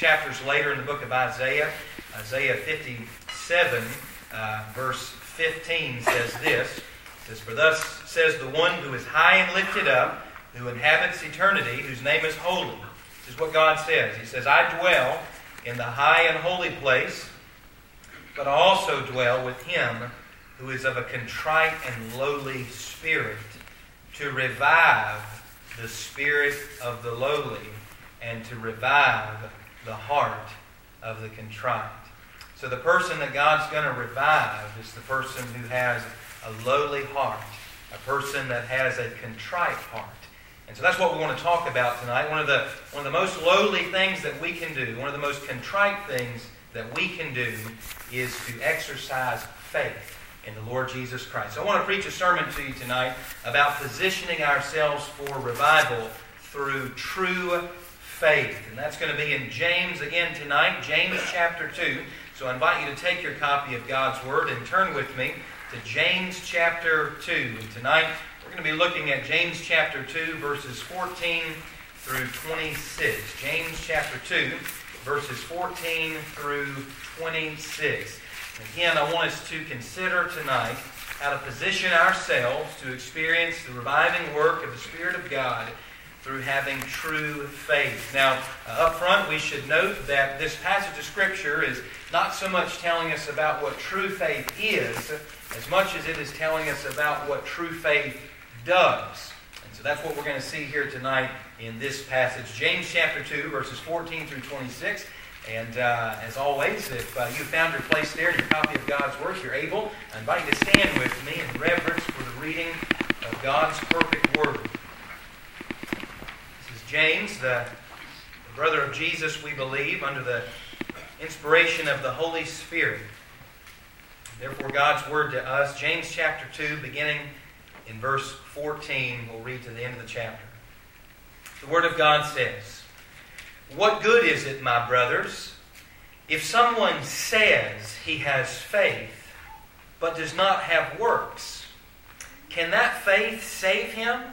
chapters later in the book of Isaiah, Isaiah 57, uh, verse 15 says this. Says, For thus says the one who is high and lifted up, who inhabits eternity, whose name is holy. This is what God says. He says, I dwell in the high and holy place, but I also dwell with him who is of a contrite and lowly spirit, to revive the spirit of the lowly and to revive the heart of the contrite. So the person that God's going to revive is the person who has a lowly heart, a person that has a contrite heart. And so that's what we want to talk about tonight. One of the one of the most lowly things that we can do, one of the most contrite things that we can do is to exercise faith in the Lord Jesus Christ. So I want to preach a sermon to you tonight about positioning ourselves for revival through true faith. And that's going to be in James again tonight, James chapter 2. So I invite you to take your copy of God's Word and turn with me to James chapter 2. And tonight we're going to be looking at James chapter 2, verses 14 through 26. James chapter 2, verses 14 through 26. Again, I want us to consider tonight how to position ourselves to experience the reviving work of the Spirit of God through having true faith. Now, uh, up front, we should note that this passage of Scripture is not so much telling us about what true faith is, as much as it is telling us about what true faith does. And so that's what we're going to see here tonight in this passage. James chapter 2, verses 14 through 26. And uh, as always, if uh, you found your place there in your copy of God's Word, you're able, I invite you to stand with me in reverence for the reading of God's perfect Word. James, the, the brother of Jesus, we believe, under the inspiration of the Holy Spirit. Therefore, God's word to us, James chapter 2, beginning in verse 14, we'll read to the end of the chapter. The Word of God says, What good is it, my brothers, if someone says he has faith, but does not have works? Can that faith save him?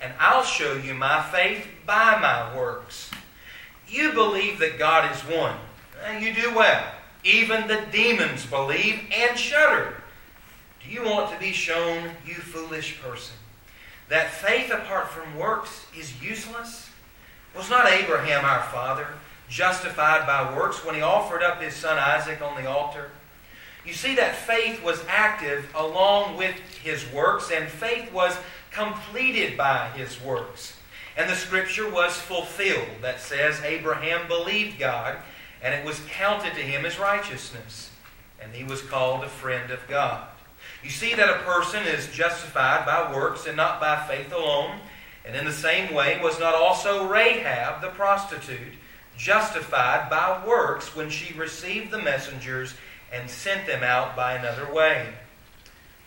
and I'll show you my faith by my works. You believe that God is one, and you do well. Even the demons believe and shudder. Do you want to be shown, you foolish person, that faith apart from works is useless? Was not Abraham our father justified by works when he offered up his son Isaac on the altar? You see that faith was active along with his works, and faith was completed by his works. And the scripture was fulfilled that says Abraham believed God, and it was counted to him as righteousness, and he was called a friend of God. You see that a person is justified by works and not by faith alone. And in the same way, was not also Rahab the prostitute justified by works when she received the messengers and sent them out by another way?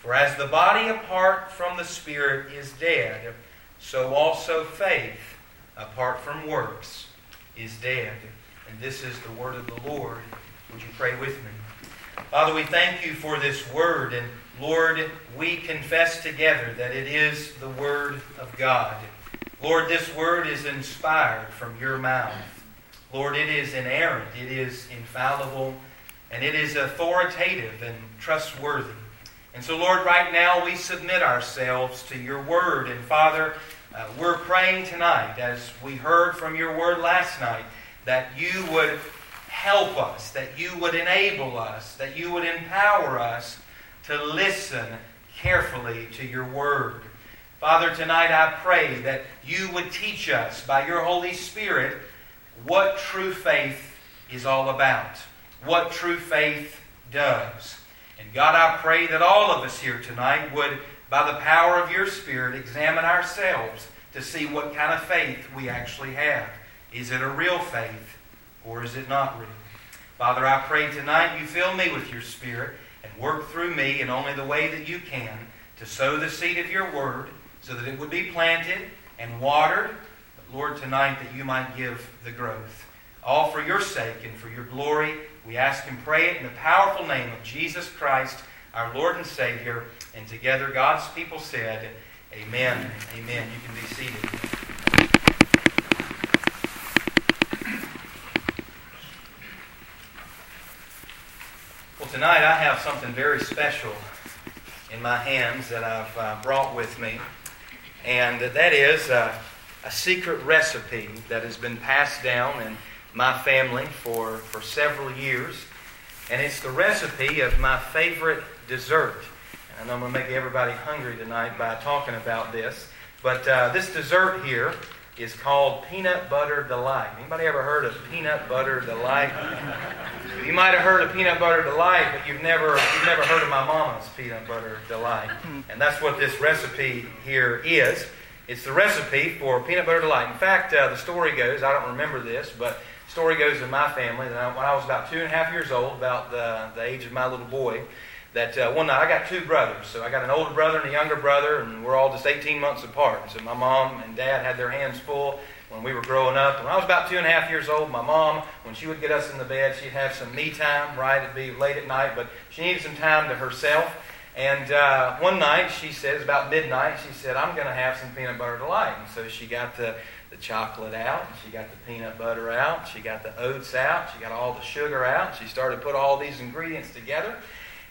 For as the body apart from the Spirit is dead, so also faith apart from works is dead. And this is the word of the Lord. Would you pray with me? Father, we thank you for this word. And Lord, we confess together that it is the word of God. Lord, this word is inspired from your mouth. Lord, it is inerrant, it is infallible, and it is authoritative and trustworthy. And so, Lord, right now we submit ourselves to your word. And Father, uh, we're praying tonight, as we heard from your word last night, that you would help us, that you would enable us, that you would empower us to listen carefully to your word. Father, tonight I pray that you would teach us by your Holy Spirit what true faith is all about, what true faith does. God, I pray that all of us here tonight would, by the power of your Spirit, examine ourselves to see what kind of faith we actually have. Is it a real faith or is it not real? Father, I pray tonight you fill me with your Spirit and work through me in only the way that you can to sow the seed of your word so that it would be planted and watered. But Lord, tonight that you might give the growth. All for your sake and for your glory. We ask and pray it in the powerful name of Jesus Christ, our Lord and Savior. And together God's people said, Amen. Amen. You can be seated. Well, tonight I have something very special in my hands that I've uh, brought with me, and that is uh, a secret recipe that has been passed down in my family for, for several years, and it's the recipe of my favorite dessert. And I know I'm going to make everybody hungry tonight by talking about this, but uh, this dessert here is called Peanut Butter Delight. Anybody ever heard of Peanut Butter Delight? You might have heard of Peanut Butter Delight, but you've never you've never heard of my mama's Peanut Butter Delight. And that's what this recipe here is. It's the recipe for Peanut Butter Delight. In fact, uh, the story goes, I don't remember this, but story goes in my family that when I was about two and a half years old, about the, the age of my little boy, that uh, one night I got two brothers. So I got an older brother and a younger brother, and we're all just 18 months apart. So my mom and dad had their hands full when we were growing up. When I was about two and a half years old, my mom, when she would get us in the bed, she'd have some me time, right? It'd be late at night, but she needed some time to herself. And uh, one night, she said, it was about midnight, she said, I'm going to have some peanut butter delight. And so she got the, the chocolate out, and she got the peanut butter out, she got the oats out, she got all the sugar out. She started to put all these ingredients together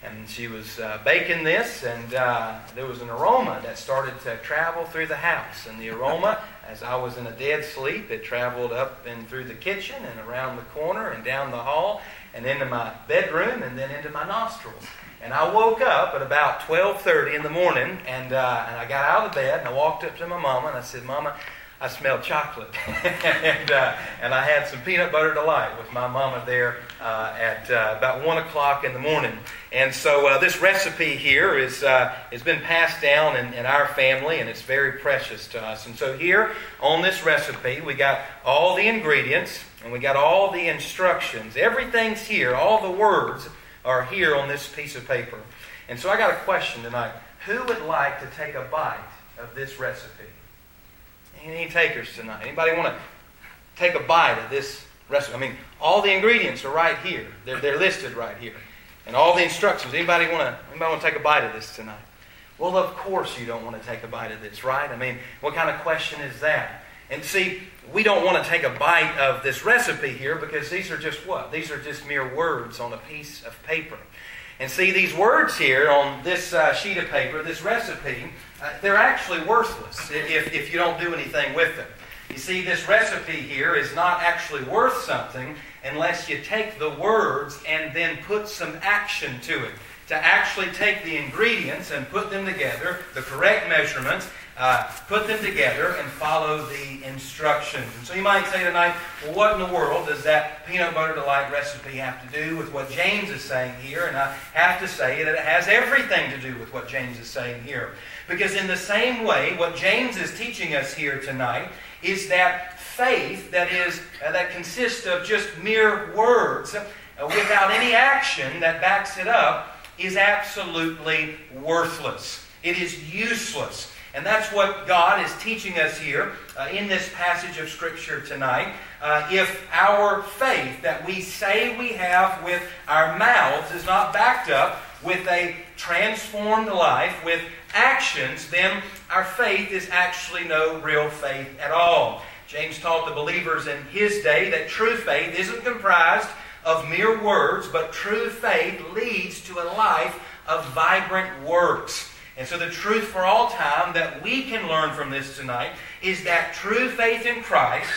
and she was uh, baking this, and uh, there was an aroma that started to travel through the house. And the aroma, as I was in a dead sleep, it traveled up and through the kitchen and around the corner and down the hall and into my bedroom and then into my nostrils. And I woke up at about 12:30 in the morning, and uh, and I got out of bed and I walked up to my mama and I said, "Mama." I smelled chocolate. and, uh, and I had some peanut butter delight with my mama there uh, at uh, about 1 o'clock in the morning. And so uh, this recipe here is, uh, has been passed down in, in our family, and it's very precious to us. And so here on this recipe, we got all the ingredients, and we got all the instructions. Everything's here. All the words are here on this piece of paper. And so I got a question tonight. Who would like to take a bite of this recipe? Any takers tonight? Anybody want to take a bite of this recipe? I mean, all the ingredients are right here. They're, they're listed right here. And all the instructions. Anybody want to anybody want to take a bite of this tonight? Well, of course you don't want to take a bite of this, right? I mean, what kind of question is that? And see, we don't want to take a bite of this recipe here because these are just what? These are just mere words on a piece of paper. And see, these words here on this uh, sheet of paper, this recipe, uh, they're actually worthless if, if you don't do anything with them. You see, this recipe here is not actually worth something unless you take the words and then put some action to it. To actually take the ingredients and put them together, the correct measurements, uh, put them together and follow the instructions. And so you might say tonight, well, what in the world does that peanut butter delight recipe have to do with what James is saying here? And I have to say that it has everything to do with what James is saying here. Because in the same way, what James is teaching us here tonight is that faith that is uh, that consists of just mere words uh, without any action that backs it up is absolutely worthless. It is useless. And that's what God is teaching us here uh, in this passage of Scripture tonight. Uh, if our faith that we say we have with our mouths is not backed up with a transformed life, with actions, then our faith is actually no real faith at all. James taught the believers in his day that true faith isn't comprised of mere words, but true faith leads to a life of vibrant works. And so, the truth for all time that we can learn from this tonight is that true faith in Christ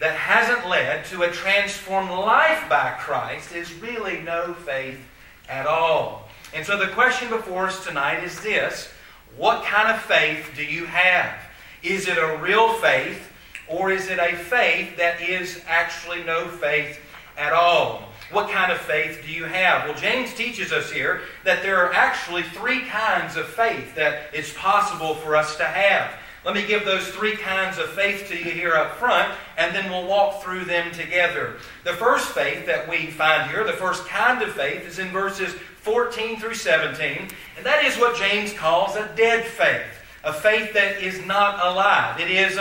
that hasn't led to a transformed life by Christ is really no faith at all. And so the question before us tonight is this What kind of faith do you have? Is it a real faith, or is it a faith that is actually no faith at all? What kind of faith do you have? Well, James teaches us here that there are actually three kinds of faith that it's possible for us to have. Let me give those three kinds of faith to you here up front, and then we'll walk through them together. The first faith that we find here, the first kind of faith, is in verses 14 through 17, and that is what James calls a dead faith, a faith that is not alive. It is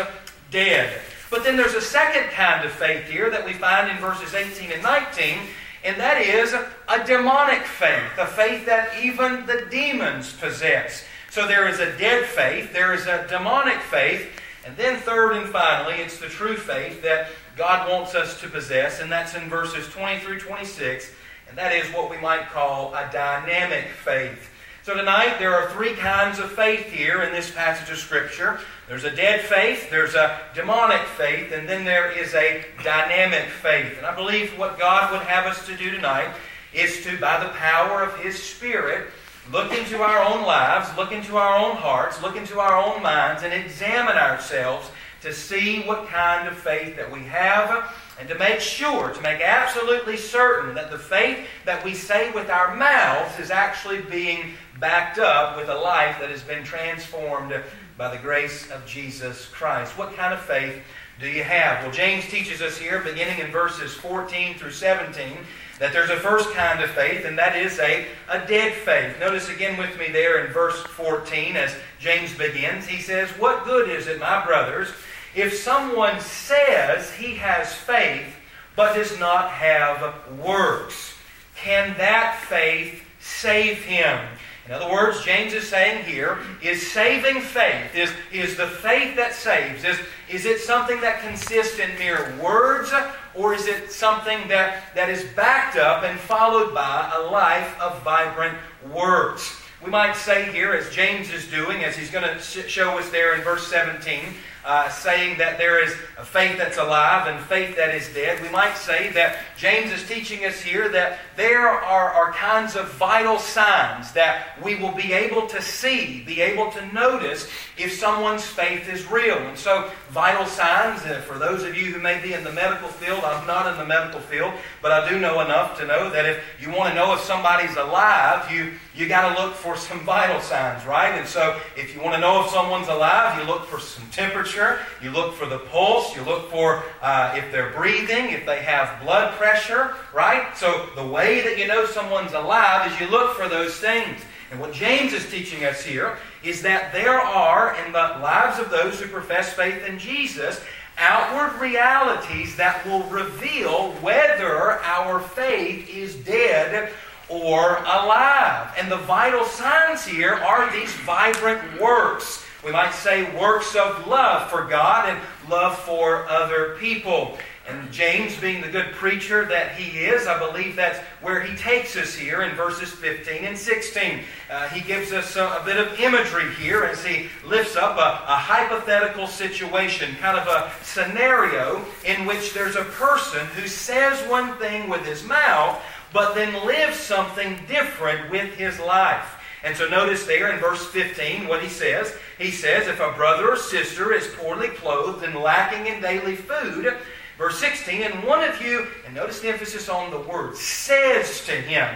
dead. But then there's a second kind of faith here that we find in verses 18 and 19, and that is a demonic faith, a faith that even the demons possess. So there is a dead faith, there is a demonic faith, and then third and finally, it's the true faith that God wants us to possess, and that's in verses 20 through 26, and that is what we might call a dynamic faith. So tonight, there are three kinds of faith here in this passage of Scripture. There's a dead faith, there's a demonic faith, and then there is a dynamic faith. And I believe what God would have us to do tonight is to, by the power of His Spirit, look into our own lives, look into our own hearts, look into our own minds, and examine ourselves to see what kind of faith that we have and to make sure, to make absolutely certain that the faith that we say with our mouths is actually being backed up with a life that has been transformed by the grace of Jesus Christ. What kind of faith do you have? Well, James teaches us here, beginning in verses 14 through 17, that there's a first kind of faith, and that is a, a dead faith. Notice again with me there in verse 14 as James begins. He says, What good is it, my brothers, if someone says he has faith but does not have works? Can that faith save him? In other words, James is saying here, is saving faith, is, is the faith that saves, is, is it something that consists in mere words, or is it something that, that is backed up and followed by a life of vibrant works? We might say here, as James is doing, as he's going to show us there in verse 17, uh, saying that there is a faith that's alive and faith that is dead. We might say that James is teaching us here that there are, are kinds of vital signs that we will be able to see, be able to notice if someone's faith is real. And so, vital signs, uh, for those of you who may be in the medical field, I'm not in the medical field, but I do know enough to know that if you want to know if somebody's alive, you, you got to look for some vital signs, right? And so, if you want to know if someone's alive, you look for some temperature, you look for the pulse, you look for uh, if they're breathing, if they have blood pressure, right? So, the way that you know someone's alive is you look for those things. And what James is teaching us here is that there are, in the lives of those who profess faith in Jesus, outward realities that will reveal whether our faith is dead or alive. And the vital signs here are these vibrant works. We might say works of love for God and love for other people. And James, being the good preacher that he is, I believe that's where he takes us here in verses 15 and 16. Uh, he gives us a, a, bit of imagery here as he lifts up a, a hypothetical situation, kind of a scenario in which there's a person who says one thing with his mouth, but then lives something different with his life. And so notice there in verse 15 what he says. He says, If a brother or sister is poorly clothed and lacking in daily food, Verse 16, and one of you, and notice the emphasis on the word, says to him,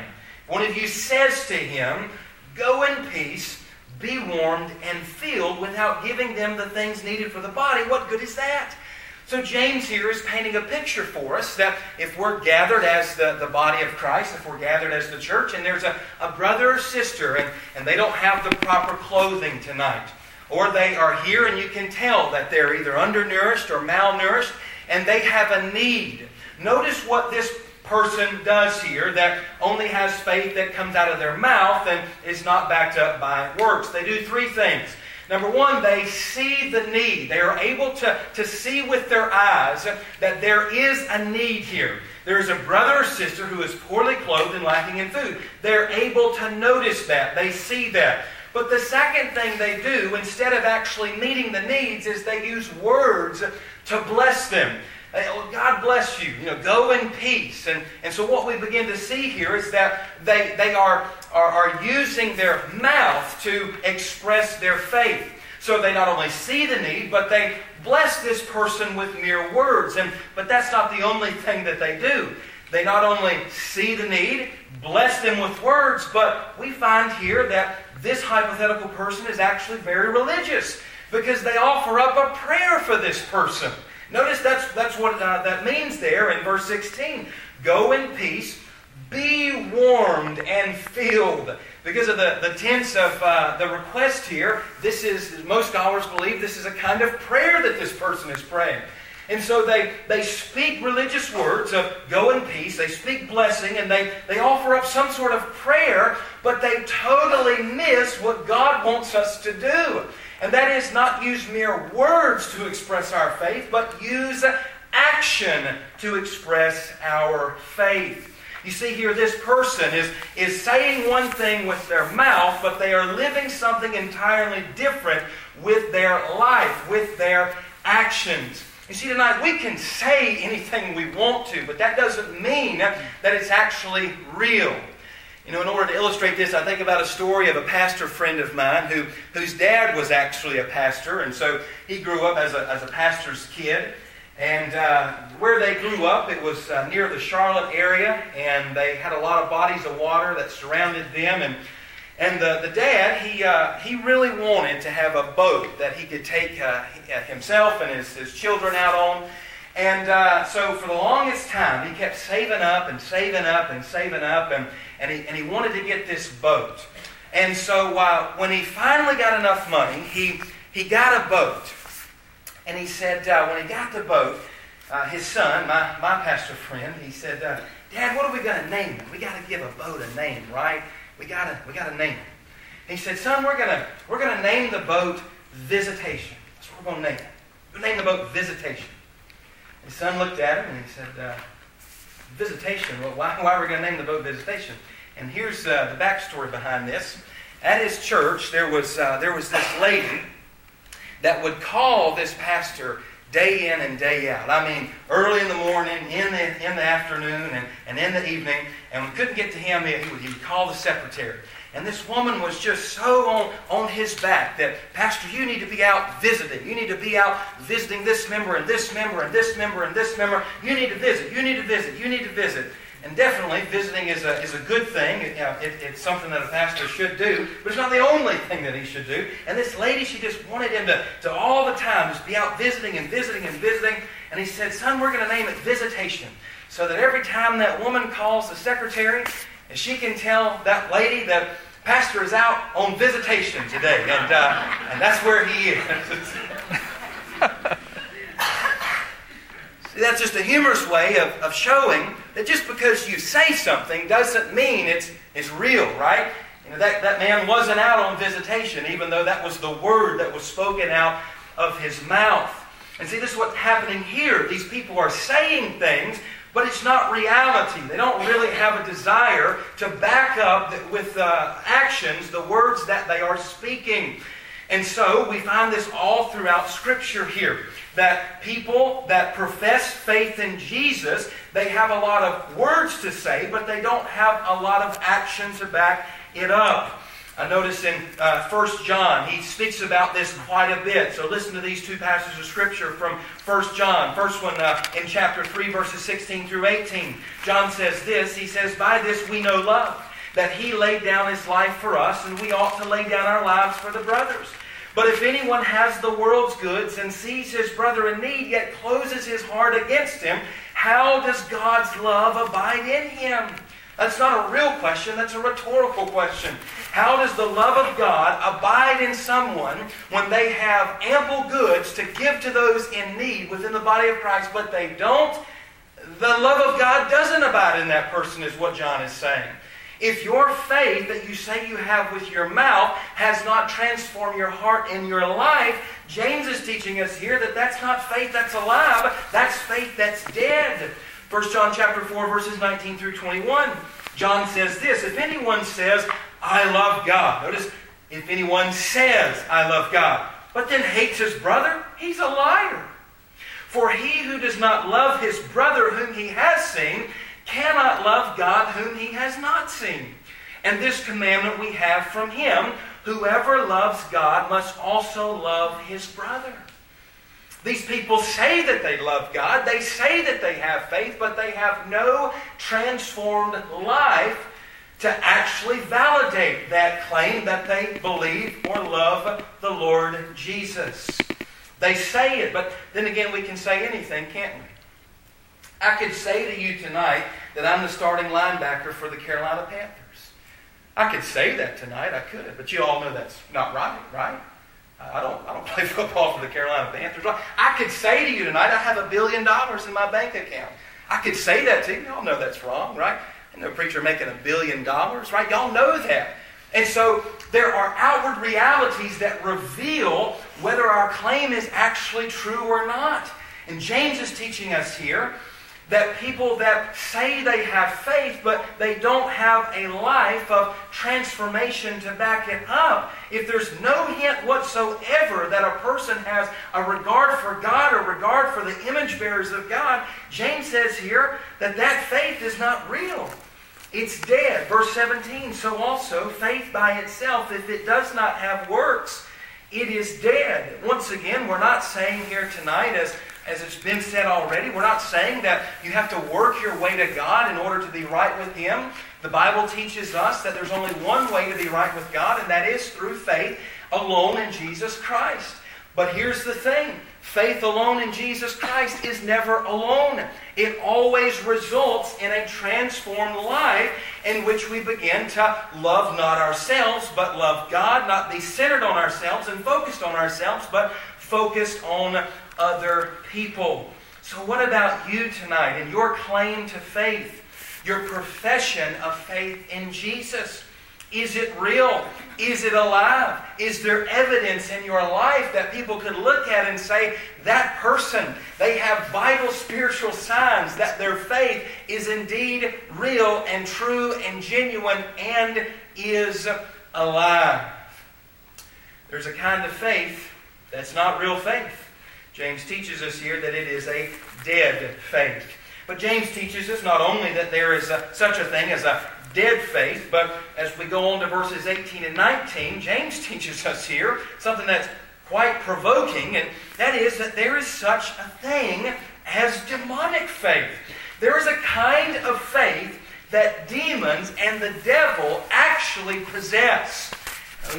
one of you says to him, Go in peace, be warmed and filled without giving them the things needed for the body. What good is that? So James here is painting a picture for us that if we're gathered as the, the body of Christ, if we're gathered as the church, and there's a, a brother or sister, and, and they don't have the proper clothing tonight, or they are here and you can tell that they're either undernourished or malnourished, and they have a need. Notice what this person does here that only has faith that comes out of their mouth and is not backed up by works. They do three things. Number one, they see the need. They are able to, to see with their eyes that there is a need here. There is a brother or sister who is poorly clothed and lacking in food. They're able to notice that. They see that. But the second thing they do, instead of actually meeting the needs, is they use words to bless them. Oh, God bless you. You know, go in peace. And, and so what we begin to see here is that they, they are, are, are using their mouth to express their faith. So they not only see the need, but they bless this person with mere words. And, but that's not the only thing that they do. They not only see the need, bless them with words, but we find here that this hypothetical person is actually very religious. Because they offer up a prayer for this person. Notice that's, that's what uh, that means there in verse 16. Go in peace, be warmed and filled. Because of the, the tense of uh, the request here, this is, most scholars believe, this is a kind of prayer that this person is praying. And so they, they speak religious words of go in peace, they speak blessing, and they, they offer up some sort of prayer, but they totally miss what God wants us to do. And that is not use mere words to express our faith, but use action to express our faith. You see here, this person is, is saying one thing with their mouth, but they are living something entirely different with their life, with their actions. You see, tonight we can say anything we want to, but that doesn't mean that it's actually real. You know, in order to illustrate this, I think about a story of a pastor friend of mine who, whose dad was actually a pastor, and so he grew up as a, as a pastor's kid. And uh, where they grew up, it was uh, near the Charlotte area, and they had a lot of bodies of water that surrounded them. And and the, the dad, he, uh, he really wanted to have a boat that he could take uh, himself and his, his children out on. And uh, so for the longest time, he kept saving up and saving up and saving up, and, and, he, and he wanted to get this boat. And so uh, when he finally got enough money, he, he got a boat. And he said, uh, when he got the boat, uh, his son, my, my pastor friend, he said, Dad, what are we going to name it? We got to give a boat a name, right? We gotta, we gotta name it. he said, son, we're gonna, we're gonna name the boat Visitation. That's what we're gonna name it. We're gonna name the boat Visitation. His son looked at him and he said, uh, Visitation? Well, why, why are we gonna name the boat Visitation? And here's uh, the backstory behind this. At his church, there was, uh, there was this lady that would call this pastor day in and day out. I mean, early in the morning, in the, in the afternoon, and, and in the evening. And we couldn't get to him, he would, he would call the secretary. And this woman was just so on, on his back that, Pastor, you need to be out visiting. You need to be out visiting this member and this member and this member and this member. You need to visit. You need to visit. You need to visit. And definitely, visiting is a, is a good thing. It, uh, it, it's something that a pastor should do, but it's not the only thing that he should do. And this lady, she just wanted him to, to all the time just be out visiting and visiting and visiting. And he said, Son, we're going to name it visitation. So that every time that woman calls the secretary, she can tell that lady that pastor is out on visitation today. And, uh, and that's where he is. See, that's just a humorous way of, of showing that just because you say something doesn't mean it's, it's real, right? You know, that, that man wasn't out on visitation, even though that was the word that was spoken out of his mouth. And see, this is what's happening here. These people are saying things, but it's not reality. They don't really have a desire to back up with uh, actions the words that they are speaking. And so we find this all throughout Scripture here that people that profess faith in Jesus, they have a lot of words to say, but they don't have a lot of action to back it up. I notice in uh, 1 John, he speaks about this quite a bit. So listen to these two passages of Scripture from 1 John. First one uh, in chapter 3, verses 16 through 18. John says this He says, By this we know love, that he laid down his life for us, and we ought to lay down our lives for the brothers. But if anyone has the world's goods and sees his brother in need, yet closes his heart against him, how does God's love abide in him? That's not a real question, that's a rhetorical question. How does the love of God abide in someone when they have ample goods to give to those in need within the body of Christ, but they don't? The love of God doesn't abide in that person, is what John is saying. If your faith that you say you have with your mouth has not transformed your heart and your life, James is teaching us here that that's not faith that's alive, that's faith that's dead. 1 John chapter 4 verses 19 through 21. John says this, if anyone says, I love God. Notice, if anyone says, I love God, but then hates his brother, he's a liar. For he who does not love his brother whom he has seen cannot love God whom he has not seen. And this commandment we have from him whoever loves God must also love his brother. These people say that they love God, they say that they have faith, but they have no transformed life to actually validate that claim that they believe or love the Lord Jesus. They say it, but then again, we can say anything, can't we? I could say to you tonight that I'm the starting linebacker for the Carolina Panthers. I could say that tonight, I could, but you all know that's not right, right? I don't, I don't play football for the Carolina Panthers. I could say to you tonight, I have a billion dollars in my bank account. I could say that to you. Y'all know that's wrong, right? And no preacher making a billion dollars, right? Y'all know that. And so there are outward realities that reveal whether our claim is actually true or not. And James is teaching us here that people that say they have faith, but they don't have a life of transformation to back it up. If there's no hint whatsoever that a person has a regard for God or regard for the image bearers of God, James says here that that faith is not real. It's dead. Verse 17, so also faith by itself, if it does not have works, it is dead. Once again, we're not saying here tonight, as, as it's been said already, we're not saying that you have to work your way to God in order to be right with Him. The Bible teaches us that there's only one way to be right with God, and that is through faith alone in Jesus Christ. But here's the thing faith alone in Jesus Christ is never alone. It always results in a transformed life in which we begin to love not ourselves, but love God, not be centered on ourselves and focused on ourselves, but focused on other people. So, what about you tonight and your claim to faith, your profession of faith in Jesus? Is it real? Is it alive? Is there evidence in your life that people could look at and say, that person, they have vital spiritual signs that their faith is indeed real and true and genuine and is alive? There's a kind of faith that's not real faith. James teaches us here that it is a dead faith. But James teaches us not only that there is a, such a thing as a dead faith. But as we go on to verses 18 and 19, James teaches us here something that's quite provoking, and that is that there is such a thing as demonic faith. There is a kind of faith that demons and the devil actually possess.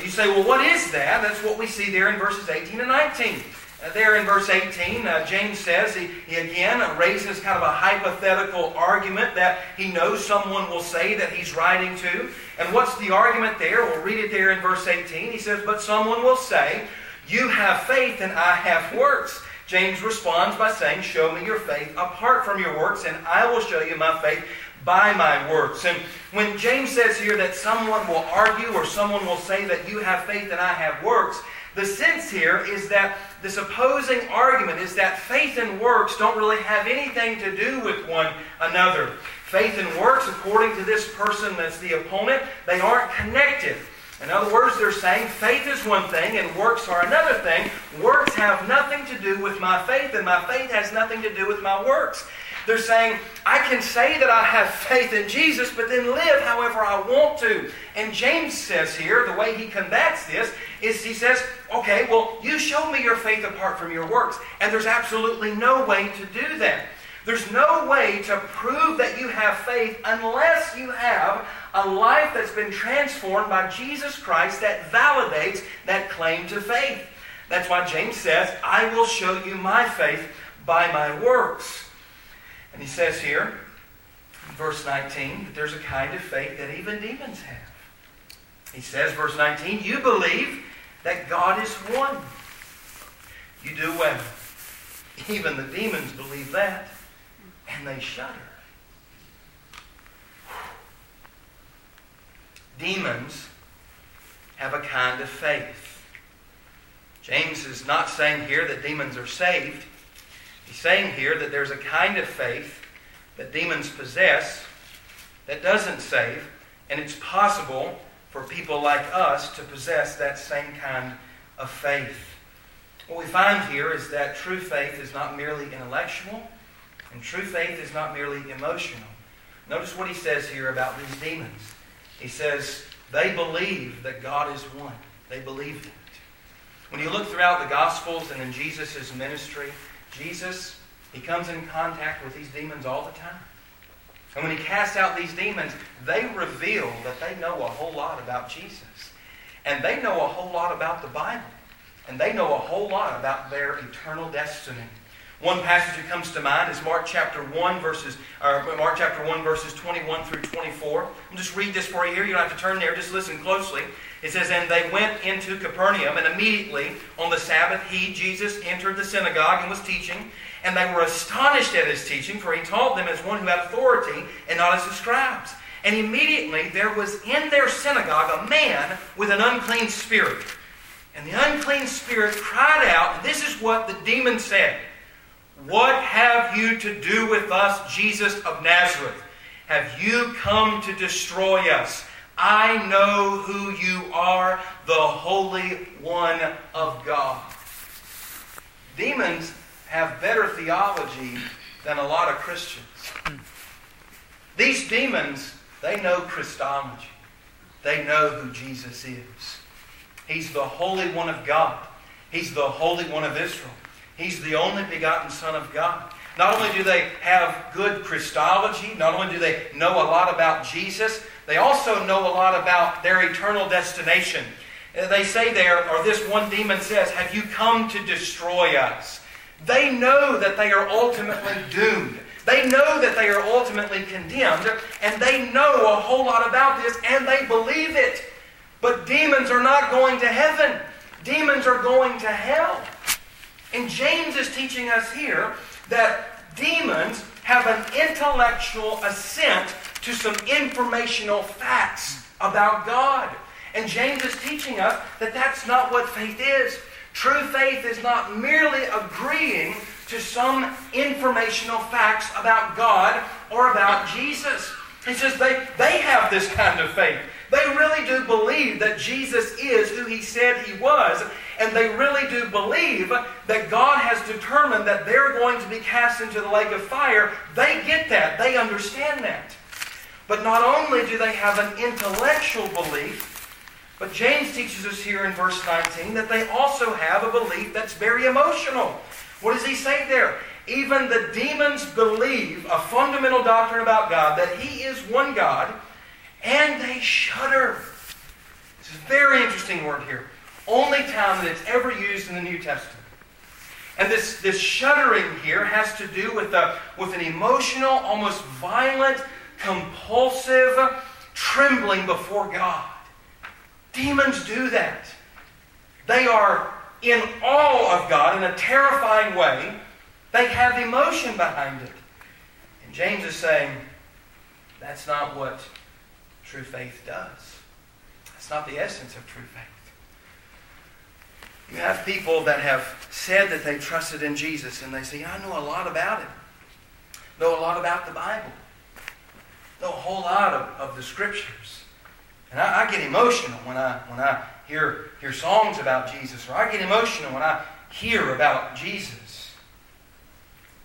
You say, well, what is that? That's what we see there in verses 18 and 19. Uh, there in verse 18, uh, James says, he, he again raises kind of a hypothetical argument that he knows someone will say that he's writing to. And what's the argument there? We'll read it there in verse 18. He says, But someone will say, You have faith and I have works. James responds by saying, Show me your faith apart from your works, and I will show you my faith by my works. And when James says here that someone will argue or someone will say that you have faith and I have works, the sense here is that this opposing argument is that faith and works don't really have anything to do with one another. Faith and works, according to this person that's the opponent, they aren't connected. In other words, they're saying faith is one thing and works are another thing. Works have nothing to do with my faith, and my faith has nothing to do with my works. They're saying, I can say that I have faith in Jesus, but then live however I want to. And James says here, the way he combats this is he says, okay, well, you show me your faith apart from your works. And there's absolutely no way to do that. There's no way to prove that you have faith unless you have a life that's been transformed by Jesus Christ that validates that claim to faith. That's why James says, I will show you my faith by my works. And he says here, verse 19, that there's a kind of faith that even demons have. He says, verse 19, you believe that God is one. You do well. Even the demons believe that, and they shudder. Demons have a kind of faith. James is not saying here that demons are saved. He's saying here that there's a kind of faith that demons possess that doesn't save, and it's possible for people like us to possess that same kind of faith. What we find here is that true faith is not merely intellectual, and true faith is not merely emotional. Notice what he says here about these demons. He says, they believe that God is one. They believe that. When you look throughout the Gospels and in Jesus' ministry, Jesus, he comes in contact with these demons all the time. And when he casts out these demons, they reveal that they know a whole lot about Jesus. And they know a whole lot about the Bible. And they know a whole lot about their eternal destiny. One passage that comes to mind is Mark chapter 1 verses or Mark chapter 1 verses 21 through 24. I'll just read this for you here. You don't have to turn there, just listen closely. It says, And they went into Capernaum, and immediately on the Sabbath he, Jesus, entered the synagogue and was teaching. And they were astonished at his teaching, for he taught them as one who had authority and not as the scribes. And immediately there was in their synagogue a man with an unclean spirit. And the unclean spirit cried out, and this is what the demon said What have you to do with us, Jesus of Nazareth? Have you come to destroy us? I know who you are, the Holy One of God. Demons have better theology than a lot of Christians. These demons, they know Christology. They know who Jesus is. He's the Holy One of God. He's the Holy One of Israel. He's the only begotten Son of God. Not only do they have good Christology, not only do they know a lot about Jesus, they also know a lot about their eternal destination. Uh, they say there, or this one demon says, Have you come to destroy us? They know that they are ultimately doomed. They know that they are ultimately condemned, and they know a whole lot about this, and they believe it. But demons are not going to heaven. Demons are going to hell. And James is teaching us here that demons have an intellectual assent to some informational facts about God. And James is teaching us that that's not what faith is. True faith is not merely agreeing to some informational facts about God or about Jesus. He says they, they have this kind of faith. They really do believe that Jesus is who he said he was, and they really do believe that God has determined that they're going to be cast into the lake of fire. They get that, they understand that. But not only do they have an intellectual belief, but James teaches us here in verse 19 that they also have a belief that's very emotional. What does he say there? Even the demons believe a fundamental doctrine about God, that He is one God, and they shudder. It's a very interesting word here. Only time that it's ever used in the New Testament. And this, this shuddering here has to do with, a, with an emotional, almost violent, compulsive trembling before God. Demons do that. They are in awe of God in a terrifying way. They have emotion behind it. And James is saying that's not what true faith does. That's not the essence of true faith. You have people that have said that they trusted in Jesus and they say, I know a lot about it, Know a lot about the Bible. Know a whole lot of, of the scriptures. And I, I, get emotional when I when I hear hear songs about Jesus, or I get emotional when I hear about Jesus.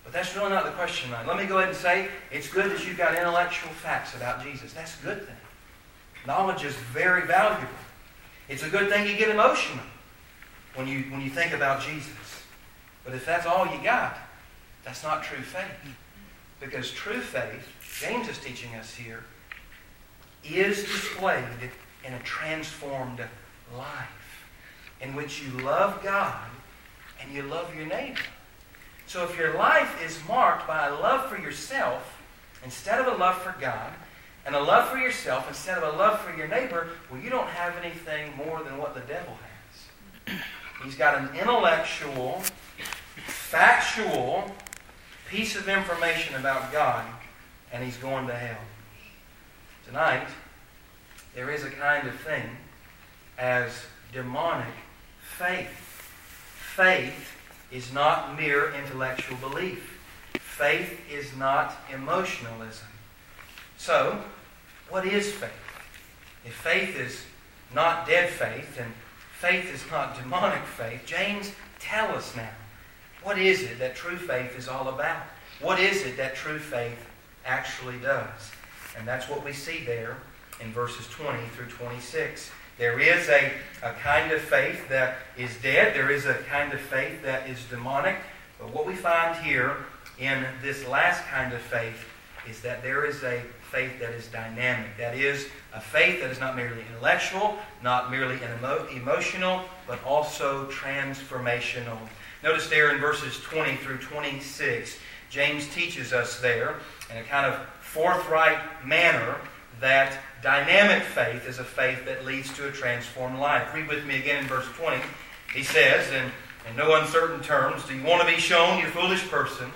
But that's really not the question. Right? Let me go ahead and say it's good that you've got intellectual facts about Jesus. That's a good thing. Knowledge is very valuable. It's a good thing you get emotional when you, when you think about Jesus. But if that's all you got, that's not true faith. Because true faith, James is teaching us here, is displayed in a transformed life in which you love God and you love your neighbor. So if your life is marked by a love for yourself instead of a love for God, and a love for yourself instead of a love for your neighbor, well, you don't have anything more than what the devil has. He's got an intellectual, factual piece of information about God, and he's going to hell. Tonight, there is a kind of thing as demonic faith. Faith is not mere intellectual belief. Faith is not emotionalism. So, what is faith? If faith is not dead faith and faith is not demonic faith, James, tell us now. What is it that true faith is all about? What is it that true faith actually does? And that's what we see there in verses 20 through 26. There is a, a kind of faith that is dead. There is a kind of faith that is demonic. But what we find here in this last kind of faith is that there is a faith that is dynamic. That is a faith that is not merely intellectual, not merely emo- emotional, but also transformational. Notice there in verses 20 through 26, James teaches us there in a kind of forthright manner that dynamic faith is a faith that leads to a transformed life. Read with me again in verse 20. He says, in, in no uncertain terms, Do you want to be shown, you foolish person,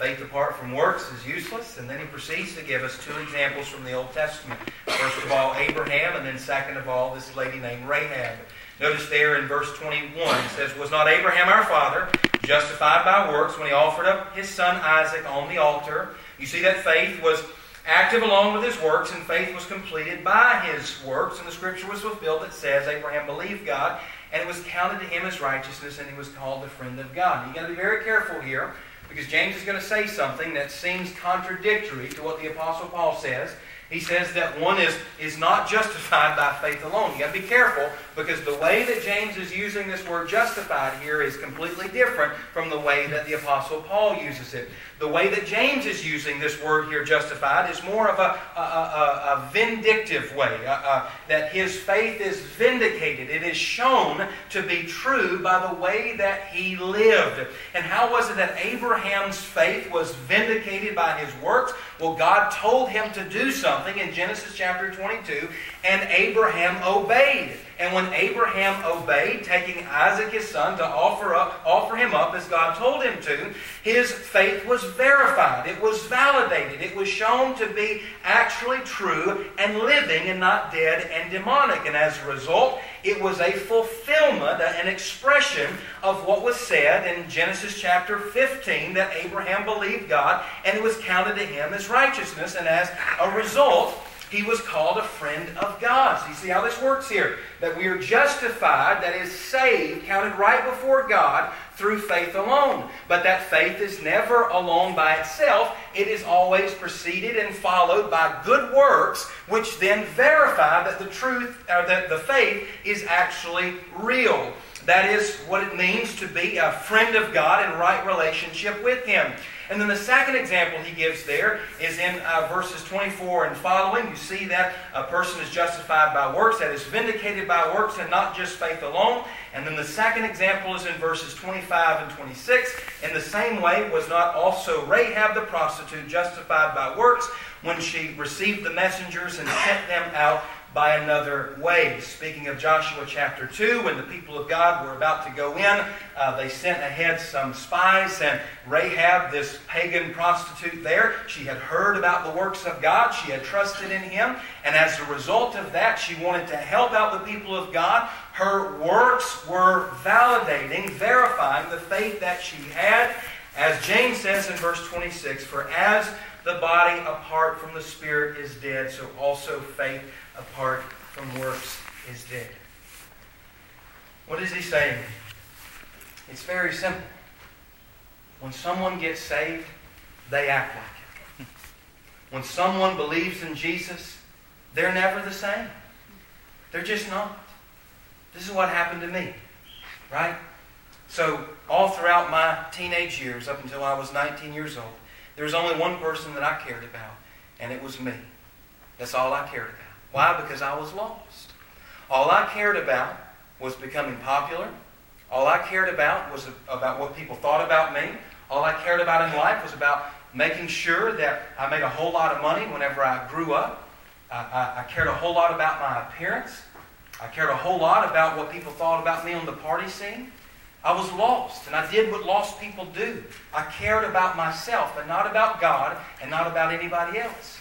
faith apart from works is useless? And then he proceeds to give us two examples from the Old Testament. First of all, Abraham, and then second of all, this lady named Rahab. Notice there in verse 21, it says, Was not Abraham our father justified by works when he offered up his son Isaac on the altar? You see that faith was active along with his works, and faith was completed by his works, and the scripture was fulfilled that says Abraham believed God, and it was counted to him as righteousness, and he was called the friend of God. You've got to be very careful here, because James is going to say something that seems contradictory to what the Apostle Paul says. He says that one is, is not justified by faith alone. You got to be careful because the way that James is using this word justified here is completely different from the way that the Apostle Paul uses it. The way that James is using this word here, justified, is more of a, a, a, a vindictive way. that his faith is vindicated. It is shown to be true by the way that he lived. And how was it that Abraham's faith was vindicated by his works? Well, God told him to do something in Genesis chapter 22, and Abraham obeyed. And when Abraham obeyed, taking Isaac his son to offer up, offer him up as God told him to, his faith was verified. It was validated. It was shown to be actually true and living and not dead and demonic. And as a result, it was a fulfillment, an expression of what was said in Genesis chapter 15 that Abraham believed God and it was counted to him as righteousness. And as a result, he was called a friend of God. So you see how this works here? That we are justified, that is saved, counted right before God through faith alone. But that faith is never alone by itself. It is always preceded and followed by good works, which then verify that the truth, or that the faith is actually real. That is what it means to be a friend of God in right relationship with Him. And then the second example he gives there is in uh, verses 24 and following. You see that a person is justified by works, that is vindicated by works and not just faith alone. And then the second example is in verses 25 and 26. In the same way, was not also Rahab the prostitute justified by works when she received the messengers and sent them out by another way. Speaking of Joshua chapter 2, when the people of God were about to go in, uh, they sent ahead some spies, and Rahab, this pagan prostitute there, she had heard about the works of God. She had trusted in Him, and as a result of that, she wanted to help out the people of God. Her works were validating, verifying the faith that she had. As James says in verse 26, For as the body apart from the Spirit is dead, so also faith apart from works is dead. What is he saying? It's very simple. When someone gets saved, they act like it. When someone believes in Jesus, they're never the same. They're just not. This is what happened to me, right? So, all throughout my teenage years, up until I was 19 years old, there was only one person that I cared about, and it was me. That's all I cared about. Why? Because I was lost. All I cared about was becoming popular. All I cared about was about what people thought about me. All I cared about in life was about making sure that I made a whole lot of money whenever I grew up. I, I, I cared a whole lot about my appearance. I cared a whole lot about what people thought about me on the party scene. I was lost, and I did what lost people do. I cared about myself and not about God and not about anybody else.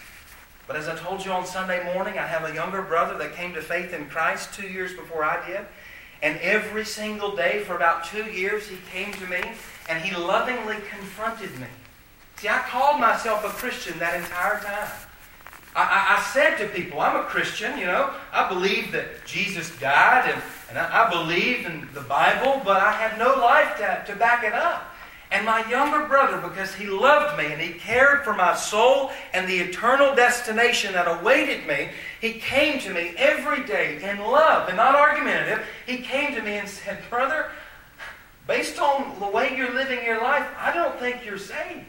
But as I told you on Sunday morning, I have a younger brother that came to faith in Christ two years before I did. And every single day for about two years, he came to me and he lovingly confronted me. See, I called myself a Christian that entire time. I, I, I said to people, I'm a Christian, you know. I believe that Jesus died and, and I, I believe in the Bible, but I had no life to, to back it up. And my younger brother, because he loved me and he cared for my soul and the eternal destination that awaited me, he came to me every day in love and not argumentative. He came to me and said, Brother, based on the way you're living your life, I don't think you're saved.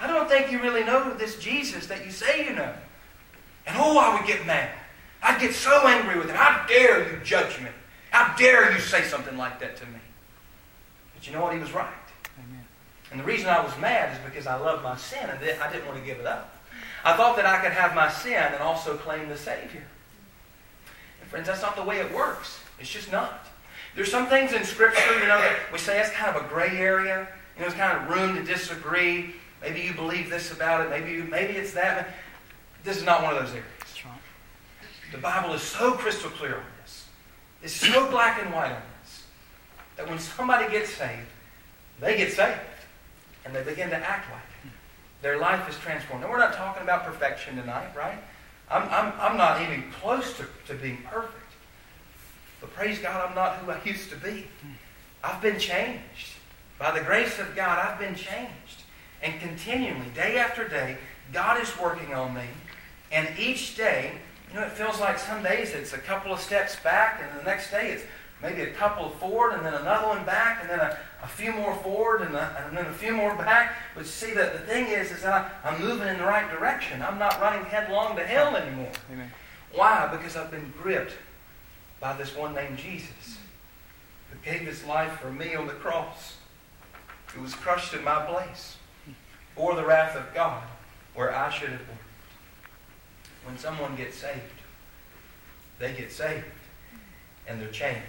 I don't think you really know this Jesus that you say you know. And oh, I would get mad. I'd get so angry with him. How dare you judge me? How dare you say something like that to me? But you know what? He was right. And the reason I was mad is because I loved my sin and I didn't want to give it up. I thought that I could have my sin and also claim the Savior. And friends, that's not the way it works. It's just not. There's some things in Scripture, you know, that we say that's kind of a gray area. You know, there's kind of room to disagree. Maybe you believe this about it. Maybe you, maybe it's that. This is not one of those areas. The Bible is so crystal clear on this. It's so black and white on this that when somebody gets saved, they get saved and they begin to act like it. Their life is transformed. And we're not talking about perfection tonight, right? I'm, I'm, I'm not even close to, to being perfect. But praise God, I'm not who I used to be. I've been changed. By the grace of God, I've been changed. And continually, day after day, God is working on me. And each day, you know, it feels like some days it's a couple of steps back, and the next day it's maybe a couple forward, and then another one back, and then a, a few more forward, and, a, and then a few more back. But see, the, the thing is, is that I, I'm moving in the right direction. I'm not running headlong to hell anymore. Amen. Why? Because I've been gripped by this one named Jesus, who gave his life for me on the cross, who was crushed in my place, bore the wrath of God where I should have been. When someone gets saved, they get saved and they're changed.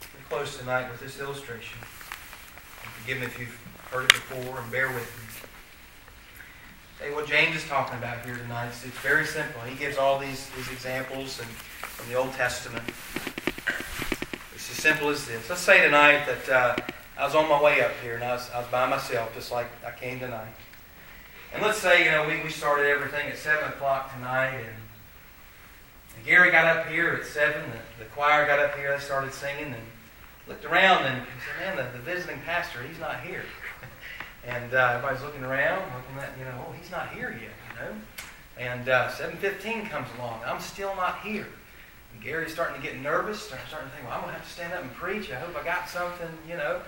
We close tonight with this illustration. Forgive me if you've heard it before and bear with me. Hey, what James is talking about here tonight is it's very simple. He gives all these, these examples and from the Old Testament. It's as simple as this. Let's say tonight that uh, I was on my way up here and I was, I was by myself, just like I came tonight. And let's say, you know, we, we started everything at 7 o'clock tonight, and, and Gary got up here at 7, the, the choir got up here, they started singing, and looked around and said, man, the, the visiting pastor, he's not here. and uh, everybody's looking around, looking at, you know, oh, he's not here yet, you know. And uh, 7.15 comes along. I'm still not here. And Gary's starting to get nervous, starting to think, well, I'm going to have to stand up and preach. I hope I got something, you know.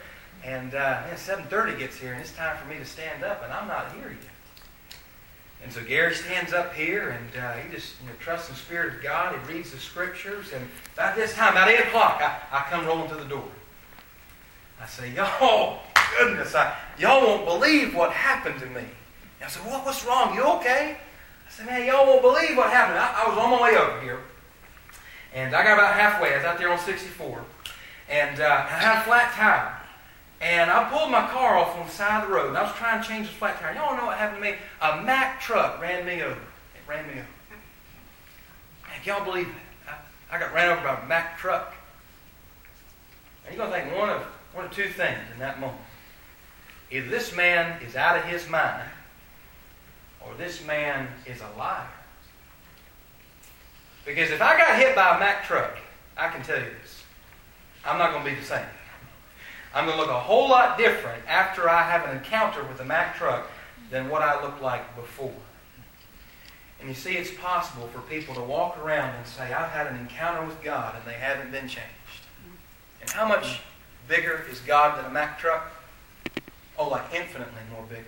And uh, 7.30 gets here, and it's time for me to stand up, and I'm not here yet. And so Gary stands up here and uh, he just you know, trusts the Spirit of God. He reads the Scriptures. And about this time, about 8 o'clock, I, I come rolling to the door. I say, y'all, goodness, I, y'all won't believe what happened to me. And I said, what, what's wrong? You okay? I said, man, y'all won't believe what happened. I, I was on my way over here. And I got about halfway. I was out there on 64. And uh, I had a flat tire. And I pulled my car off on the side of the road, and I was trying to change the flat tire. Y'all know what happened to me? A Mack truck ran me over. It ran me over. Man, can y'all believe that? I, I got ran over by a Mack truck. And you're going to think one of, one of two things in that moment. Either this man is out of his mind, or this man is a liar. Because if I got hit by a Mack truck, I can tell you this. I'm not going to be the same. I'm going to look a whole lot different after I have an encounter with a Mack truck than what I looked like before. And you see, it's possible for people to walk around and say, I've had an encounter with God, and they haven't been changed. And how much bigger is God than a Mack truck? Oh, like infinitely more bigger.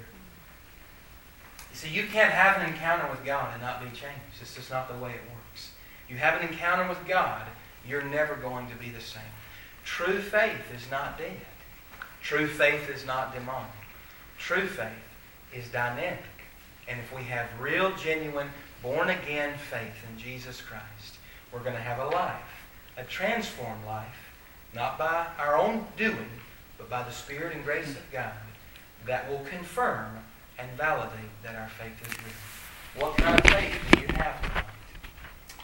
You see, you can't have an encounter with God and not be changed. It's just not the way it works. You have an encounter with God, you're never going to be the same. True faith is not dead. True faith is not demonic. True faith is dynamic. And if we have real, genuine, born again faith in Jesus Christ, we're going to have a life, a transformed life, not by our own doing, but by the Spirit and grace of God, that will confirm and validate that our faith is real. What kind of faith do you have tonight?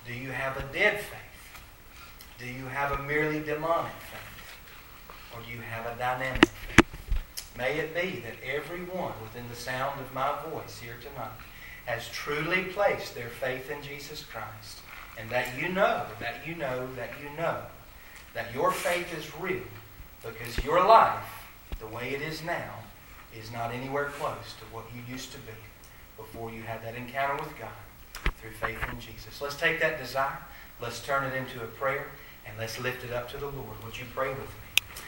Do you have a dead faith? Do you have a merely demonic faith? or do you have a dynamic faith? May it be that everyone within the sound of my voice here tonight has truly placed their faith in Jesus Christ, and that you know, that you know, that you know that your faith is real because your life, the way it is now, is not anywhere close to what you used to be before you had that encounter with God through faith in Jesus. Let's take that desire, let's turn it into a prayer, and let's lift it up to the Lord. Would you pray with me?